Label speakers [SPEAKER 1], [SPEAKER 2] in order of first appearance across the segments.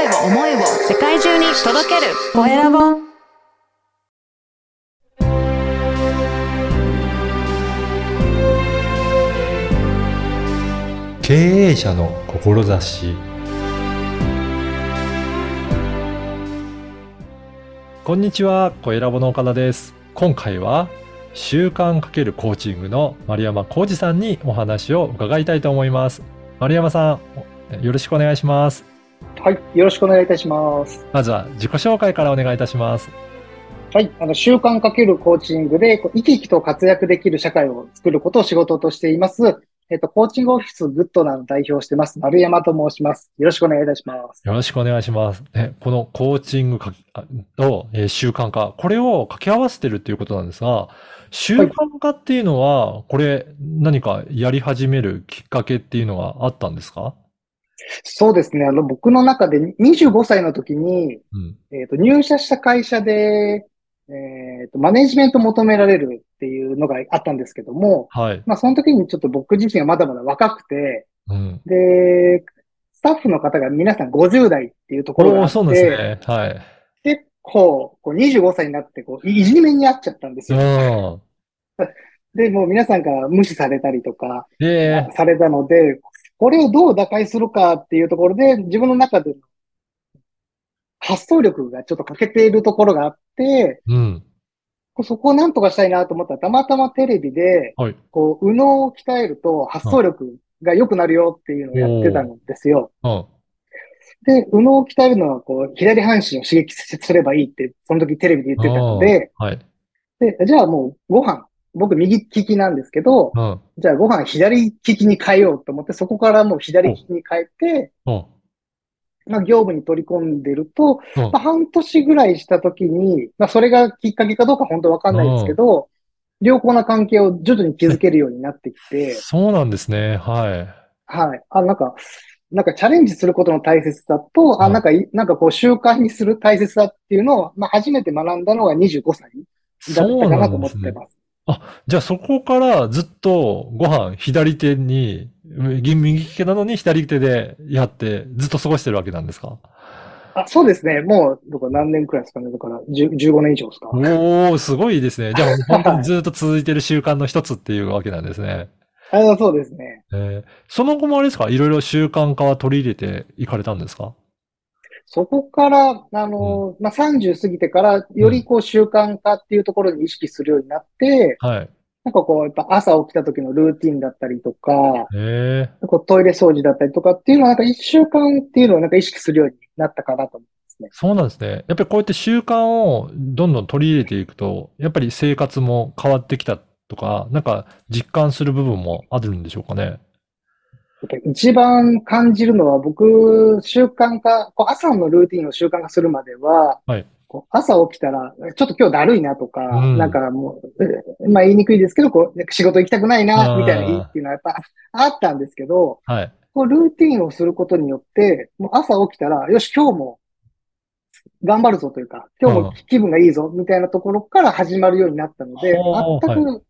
[SPEAKER 1] 声を思いを世界中に届けるコエラボ
[SPEAKER 2] 経営者の志こんにちは、コエラボの岡田です。今回は習慣かけるコーチングの丸山浩二さんにお話を伺いたいと思います。丸山さん、よろしくお願いします。
[SPEAKER 3] はい。よろしくお願いいたします。
[SPEAKER 2] まずは自己紹介からお願いいたします。
[SPEAKER 3] はい。あの、習慣かけるコーチングで、生き生きと活躍できる社会を作ることを仕事としています。えっと、コーチングオフィスグッドナの代表をしてます。丸山と申します。よろしくお願いいたします。
[SPEAKER 2] よろしくお願いします。ね、このコーチングかあと、えー習慣化、これを掛け合わせてるっていうことなんですが、習慣化っていうのは、これ何かやり始めるきっかけっていうのがあったんですか？
[SPEAKER 3] そうですね。あの、僕の中で25歳の時に、
[SPEAKER 2] うん。
[SPEAKER 3] えっと、入社した会社で、えっと、マネジメント求められるっていうのがあったんですけども、
[SPEAKER 2] はい。
[SPEAKER 3] まあ、その時にちょっと僕自身がまだまだ若くて、
[SPEAKER 2] うん。
[SPEAKER 3] で、スタッフの方が皆さん50代っていうところがあって、
[SPEAKER 2] ですね。はい。
[SPEAKER 3] 結構、こう25歳になって、こう、いじめにあっちゃったんです
[SPEAKER 2] う
[SPEAKER 3] よ。
[SPEAKER 2] ん。
[SPEAKER 3] で、もう皆さんから無視されたりとか、
[SPEAKER 2] で、
[SPEAKER 3] されたので、これをどう打開するかっていうところで、自分の中での発想力がちょっと欠けているところがあって、
[SPEAKER 2] うん。
[SPEAKER 3] そこをなんとかしたいなと思ったら、たまたまテレビで、
[SPEAKER 2] はい。
[SPEAKER 3] こう、右脳を鍛えると発想力が良くなるよっていうのをやってたんですよ。
[SPEAKER 2] うん。
[SPEAKER 3] で、右脳を鍛えるのは、こう、左半身を刺激すればいいって、その時テレビで言ってたので、
[SPEAKER 2] はい。
[SPEAKER 3] で、じゃあもうご飯、僕右利きなんですけど、
[SPEAKER 2] うん。
[SPEAKER 3] じゃあご飯左利きに変えようと思って、そこからもう左利きに変えて、
[SPEAKER 2] うん。
[SPEAKER 3] まあ業務に取り込んでると、
[SPEAKER 2] うん
[SPEAKER 3] まあ半年ぐらいした時に、まあそれがきっかけかどうか本当わかんないですけど、良好な関係を徐々に築けるようになってきて、
[SPEAKER 2] そうなんですね。はい。
[SPEAKER 3] はい。あ、なんか、なんかチャレンジすることの大切さと、あ、
[SPEAKER 2] うん
[SPEAKER 3] なんかい、なんかこう習慣にする大切さっていうのを、まあ初めて学んだのが25歳だったかなんと。思ってます。
[SPEAKER 2] じゃあそこからずっとご飯左手に、右右利きなのに左手でやってずっと過ごしてるわけなんですか？
[SPEAKER 3] あ、そうですね。もう、どこ何年くらいですかね。だから、10 15年以上ですか。
[SPEAKER 2] おー、すごいですね。じゃあ 本当にずっと続いてる習慣の一つっていうわけなんですね。
[SPEAKER 3] あそうですね。
[SPEAKER 2] えーその後もあれですか？いろいろ習慣化は取り入れていかれたんですか？
[SPEAKER 3] そこから、あの、まあ、30過ぎてから、よりこう習慣化っていうところに意識するようになって、
[SPEAKER 2] はい。
[SPEAKER 3] なんかこう、やっぱ朝起きた時のルーティンだったりとか、
[SPEAKER 2] ええ
[SPEAKER 3] こうトイレ掃除だったりとかっていうのは、なんか一週間っていうのをなんか意識するようになったかなと思いますね。
[SPEAKER 2] そうなんですね。やっぱりこうやって習慣をどんどん取り入れていくと、やっぱり生活も変わってきたとか、なんか実感する部分もあるんでしょうかね。
[SPEAKER 3] 一番感じるのは僕、習慣化、こう朝のルーティンを習慣化するまでは、
[SPEAKER 2] はい
[SPEAKER 3] こう朝起きたら、ちょっと今日だるいなとか、
[SPEAKER 2] うん
[SPEAKER 3] なんかもう、えまあ言いにくいですけど、こう、仕事行きたくないな、みたいな日っていうのはやっぱ あったんですけど、
[SPEAKER 2] はい。
[SPEAKER 3] こうルーティンをすることによって、もう朝起きたら、よし、今日も頑張るぞというか、今日も気分がいいぞ、みたいなところから始まるようになったので、全く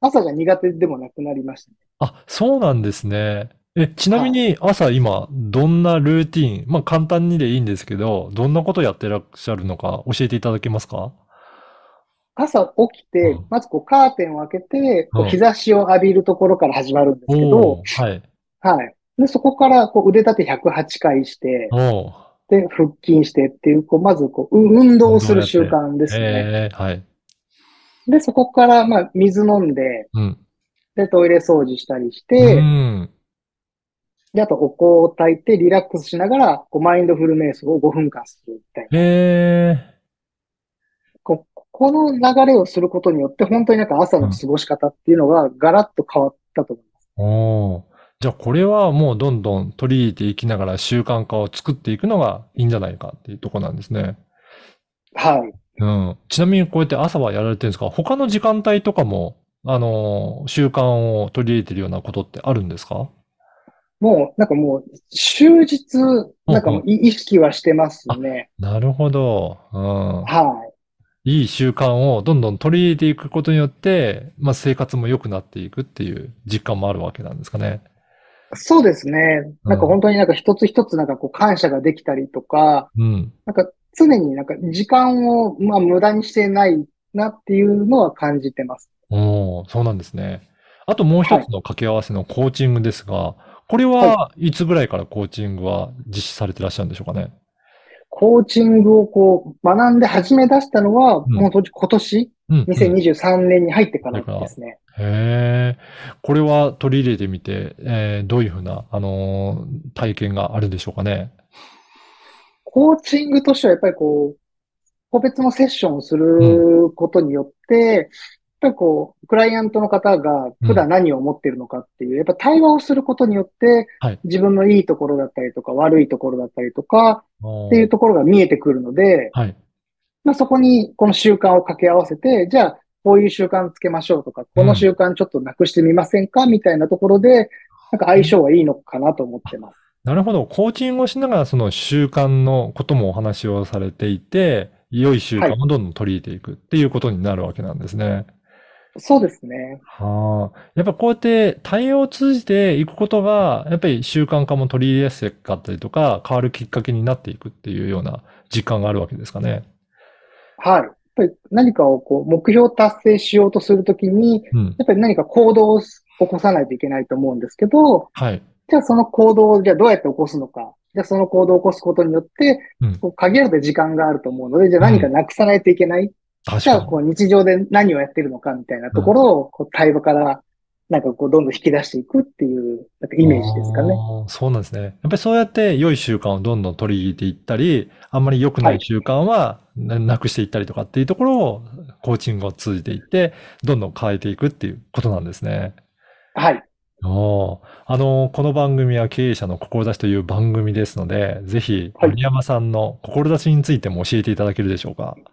[SPEAKER 3] 朝が苦手でもなくなりました。
[SPEAKER 2] あ、そうなんですね。え、ちなみに朝今、どんなルーティン、まあ簡単にでいいんですけど、どんなことやってらっしゃるのか教えていただけますか？
[SPEAKER 3] 朝起きて
[SPEAKER 2] うん、
[SPEAKER 3] まずこうカーテンを開けて、こ
[SPEAKER 2] う
[SPEAKER 3] 日差しを浴びるところから始まるんですけど
[SPEAKER 2] お、ー、はい。
[SPEAKER 3] はい。で、そこからこう腕立て108回して、で、腹筋してっていう、こう、まずこう、う運動をする習慣ですね。
[SPEAKER 2] ええはい。
[SPEAKER 3] で、そこから、まあ、水飲んで、
[SPEAKER 2] うん。
[SPEAKER 3] で、トイレ掃除したりし
[SPEAKER 2] う
[SPEAKER 3] て、
[SPEAKER 2] ん。
[SPEAKER 3] で、あとお香を焚いてリラックスしながら、こうマインドフル瞑想を5分間するみたいな。
[SPEAKER 2] ええ
[SPEAKER 3] ここの流れをすることによって、本当になんか朝の過ごし方っていうのがガラッと変わったと思います。
[SPEAKER 2] おーじゃあこれはもうどんどん取り入れていきながら習慣化を作っていくのがいいんじゃないかっていうところなんですね。
[SPEAKER 3] はい。
[SPEAKER 2] うん。ちなみにこうやって朝はやられてるんですか？他の時間帯とかも、あのー習慣を取り入れてるようなことってあるんですか？
[SPEAKER 3] もう、なんかもう、終日、なんかもうい意識はしてますね。
[SPEAKER 2] なるほど。うん。
[SPEAKER 3] はい
[SPEAKER 2] い習慣をどんどん取り入れていくことによって、まあ生活も良くなっていくっていう実感もあるわけなんですかね。
[SPEAKER 3] そうですね。なんか本当になんか一つ一つなんかこう感謝ができたりとか、
[SPEAKER 2] うん。
[SPEAKER 3] なんか常になんか時間をまあ無駄にしてないなっていうのは感じてます。
[SPEAKER 2] おーそうなんですね。あともう一つの掛け合わせのコーチングですが、これはいつぐらいからコーチングは実施されてらっしゃるんでしょうかね？
[SPEAKER 3] コーチングをこう学んで始め出したのは、
[SPEAKER 2] ん
[SPEAKER 3] 本当に今年、
[SPEAKER 2] うん、うん。
[SPEAKER 3] 2023年に入ってからですね。
[SPEAKER 2] へえ。これは取り入れてみて、えーどういうふうな、あのー体験があるでしょうかね？
[SPEAKER 3] コーチングとしてはやっぱりこう、個別のセッションをすることによって、ぱりこう、クライアントの方が普段何を思っているのかっていう、やっぱ対話をすることによって
[SPEAKER 2] はい、
[SPEAKER 3] 自分のいいところだったりとか、悪いところだったりとか、
[SPEAKER 2] っ
[SPEAKER 3] っていうところが見えてくるので、
[SPEAKER 2] はい。
[SPEAKER 3] まあ、そこにこの習慣を掛け合わせて、じゃあ、こういう習慣つけましょうとか、この習慣ちょっとなくしてみませんかみたいなところで、なんか相性がいいのかなと思ってます。
[SPEAKER 2] なるほど。コーチングをしながらその習慣のこともお話をされていて、良い習慣をどんどん取り入れていくっていうことになるわけなんですね。
[SPEAKER 3] そうですね。
[SPEAKER 2] はあ。やっぱこうやって対応を通じていくことが、やっぱり習慣化も取り入れやすかったりとか、変わるきっかけになっていくっていうような実感があるわけですかね。
[SPEAKER 3] はい。やっぱり何かをこう、目標達成しようとするときに、
[SPEAKER 2] うん。
[SPEAKER 3] やっぱり何か行動を起こさないといけないと思うんですけど、
[SPEAKER 2] はい。
[SPEAKER 3] じゃあその行動をじゃあどうやって起こすのか。じゃあその行動を起こすことによって、
[SPEAKER 2] うん
[SPEAKER 3] こう限られた時間があると思うので、じゃあ何かなくさないといけない。じゃあこう日常で何をやってるのかみたいなところを、こう対話からなんかこうどんどん引き出していくっていう、なんかイメージですかね。
[SPEAKER 2] そうなんですね。やっぱりそうやって良い習慣をどんどん取り入れていったり、あんまり良くない習慣はななくしていったりとかっていうところをコーチングを通じていって、どんどん変えていくっていうことなんですね。
[SPEAKER 3] はい。
[SPEAKER 2] おーあの、この番組は経営者の志という番組ですので、ぜひ、
[SPEAKER 3] はい
[SPEAKER 2] 森山さんの志についても教えていただけるでしょうか？
[SPEAKER 3] はい。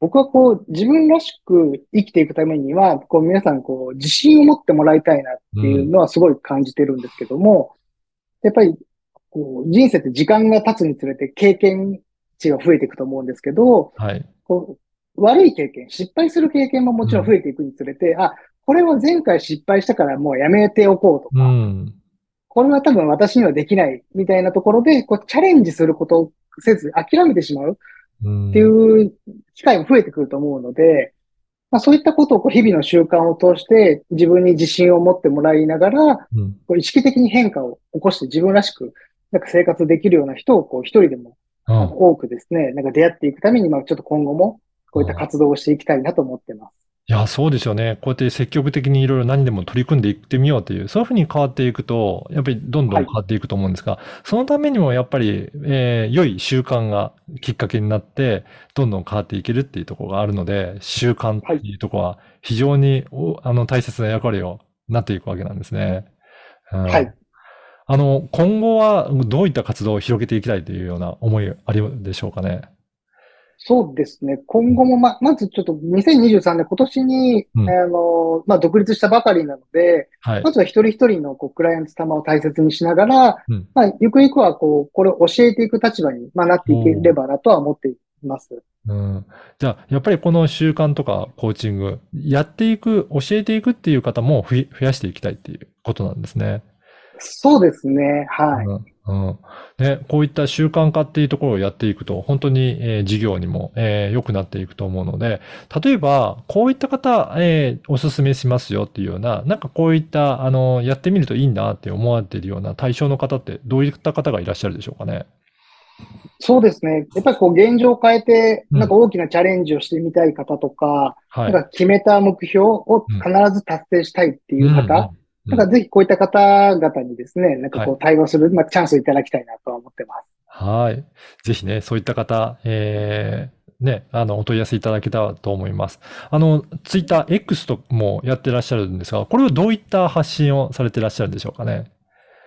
[SPEAKER 3] 僕はこう、自分らしく生きていくためには、こう皆さんこう、自信を持ってもらいたいなっていうのはすごい感じてるんですけども、やっぱり、こう、人生って時間が経つにつれて経験値が増えていくと思うんですけど、
[SPEAKER 2] はい。
[SPEAKER 3] こう、悪い経験、失敗する経験ももちろん増えていくにつれて、あ、これは前回失敗したからもうやめておこうと
[SPEAKER 2] う
[SPEAKER 3] か、
[SPEAKER 2] ん。
[SPEAKER 3] これは多分私にはできないみたいなところで、こう、チャレンジすることをせず諦めてしまう
[SPEAKER 2] うん
[SPEAKER 3] っていう機会も増えてくると思うので、まあ、そういったことをこう日々の習慣を通して自分に自信を持ってもらいながら、
[SPEAKER 2] うん。
[SPEAKER 3] こう意識的に変化を起こして自分らしくなんか生活できるような人をこう一人でも多くですね、なんか出会っていくために、まあちょっと今後もこういった活動をしていきたいなと思ってます。
[SPEAKER 2] いや、そうですよね。こうやって積極的にいろいろ何でも取り組んでいってみようという、そういうふうに変わっていくと、やっぱりどんどん変わっていくと思うんですが、そのためにもやっぱり、えー良い習慣がきっかけになって、どんどん変わっていけるっていうところがあるので、習慣っていうところは非常に、おあの大切な役割をなっていくわけなんですね。うん
[SPEAKER 3] はい。
[SPEAKER 2] あの、今後はどういった活動を広げていきたいというような思いありでしょうかね。
[SPEAKER 3] そうですね。今後もま、まずちょっと2023年今年に、
[SPEAKER 2] うん
[SPEAKER 3] あの、まあ独立したばかりなので、
[SPEAKER 2] はい
[SPEAKER 3] ま。ずは一人一人のこうクライアント様を大切にしながら、
[SPEAKER 2] うん
[SPEAKER 3] まあ、ゆくゆくはこう、これを教えていく立場に、まあ、なっていければなとは思っています。
[SPEAKER 2] うん。じゃあ、やっぱりこの習慣とかコーチング、やっていく、教えていくっていう方も増増やしていきたいっていうことなんですね。
[SPEAKER 3] そうですね。はい。
[SPEAKER 2] うん。うん。ね、こういった習慣化っていうところをやっていくと、本当に、えー事業にも、えー良くなっていくと思うので、例えば、こういった方、えーおすすめしますよっていうような、なんかこういった、あの、やってみるといいんだって思われているような対象の方って、どういった方がいらっしゃるでしょうかね？
[SPEAKER 3] そうですね。やっぱりこう、現状を変えて、
[SPEAKER 2] うん
[SPEAKER 3] なんか大きなチャレンジをしてみたい方とか、
[SPEAKER 2] はい。
[SPEAKER 3] なんか決めた目標を必ず達成したいっていう方、
[SPEAKER 2] うんうん
[SPEAKER 3] なんかぜひこういった方々にですね、なんかこう対話する、まあ、チャンスをいただきたいなとは思ってます。
[SPEAKER 2] はい。ぜひね、そういった方、えー、ね、あの、お問い合わせいただけたらと思います。あの、ツイッター X ともやってらっしゃるんですが、これはどういった発信をされてらっしゃるんでしょうかね？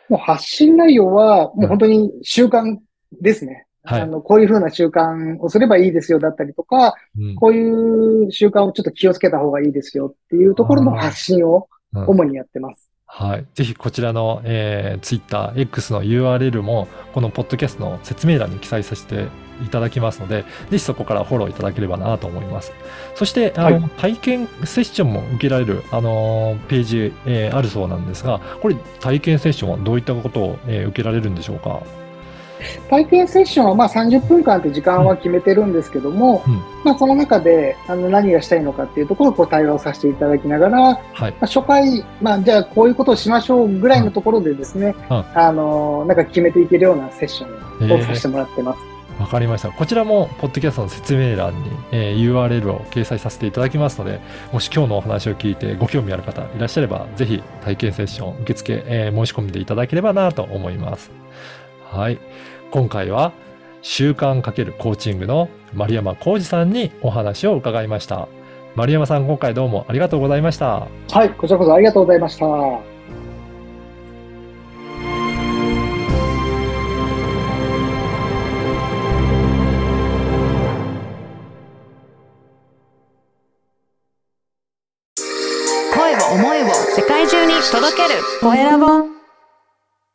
[SPEAKER 3] もう発信内容は、もう本当に習慣ですね。
[SPEAKER 2] はい
[SPEAKER 3] あの、こういうふうな習慣をすればいいですよだったりとか、
[SPEAKER 2] うん。
[SPEAKER 3] こういう習慣をちょっと気をつけた方がいいですよっていうところの発信を
[SPEAKER 2] うん
[SPEAKER 3] 主にやってます。
[SPEAKER 2] はい。ぜひこちらの、えー、Twitter、X の URL も、このポッドキャストの説明欄に記載させていただきますので、ぜひそこからフォローいただければなと思います。そして、あの、
[SPEAKER 3] は
[SPEAKER 2] 体験セッションも受けられる、あの、ページ、えーあるそうなんですが、これ、体験セッションはどういったことを、えー受けられるんでしょうか？
[SPEAKER 3] 体験セッションはまあ30分間って時間は決めてるんですけども、
[SPEAKER 2] うん
[SPEAKER 3] まあその中であの何がしたいのかっていうところをこう対話をさせていただきながら、ま
[SPEAKER 2] はい。
[SPEAKER 3] あ、初回、まあじゃあこういうことをしましょうぐらいのところでですね、
[SPEAKER 2] うん
[SPEAKER 3] あの、なんか決めていけるようなセッションをさせてもらってます。
[SPEAKER 2] わかりました。こちらも、ポッドキャストの説明欄に、えー URL を掲載させていただきますので、もし今日のお話を聞いてご興味ある方いらっしゃれば、ぜひ体験セッション受付、えー申し込んでいただければなと思います。はい。今回は、習慣かけるコーチングの丸山浩二さんにお話を伺いました。丸山さん、今回どうもありがとうございました。
[SPEAKER 3] はい、こちらこそありがとうございました。
[SPEAKER 1] 声を思いを世界中に届けるコエラボ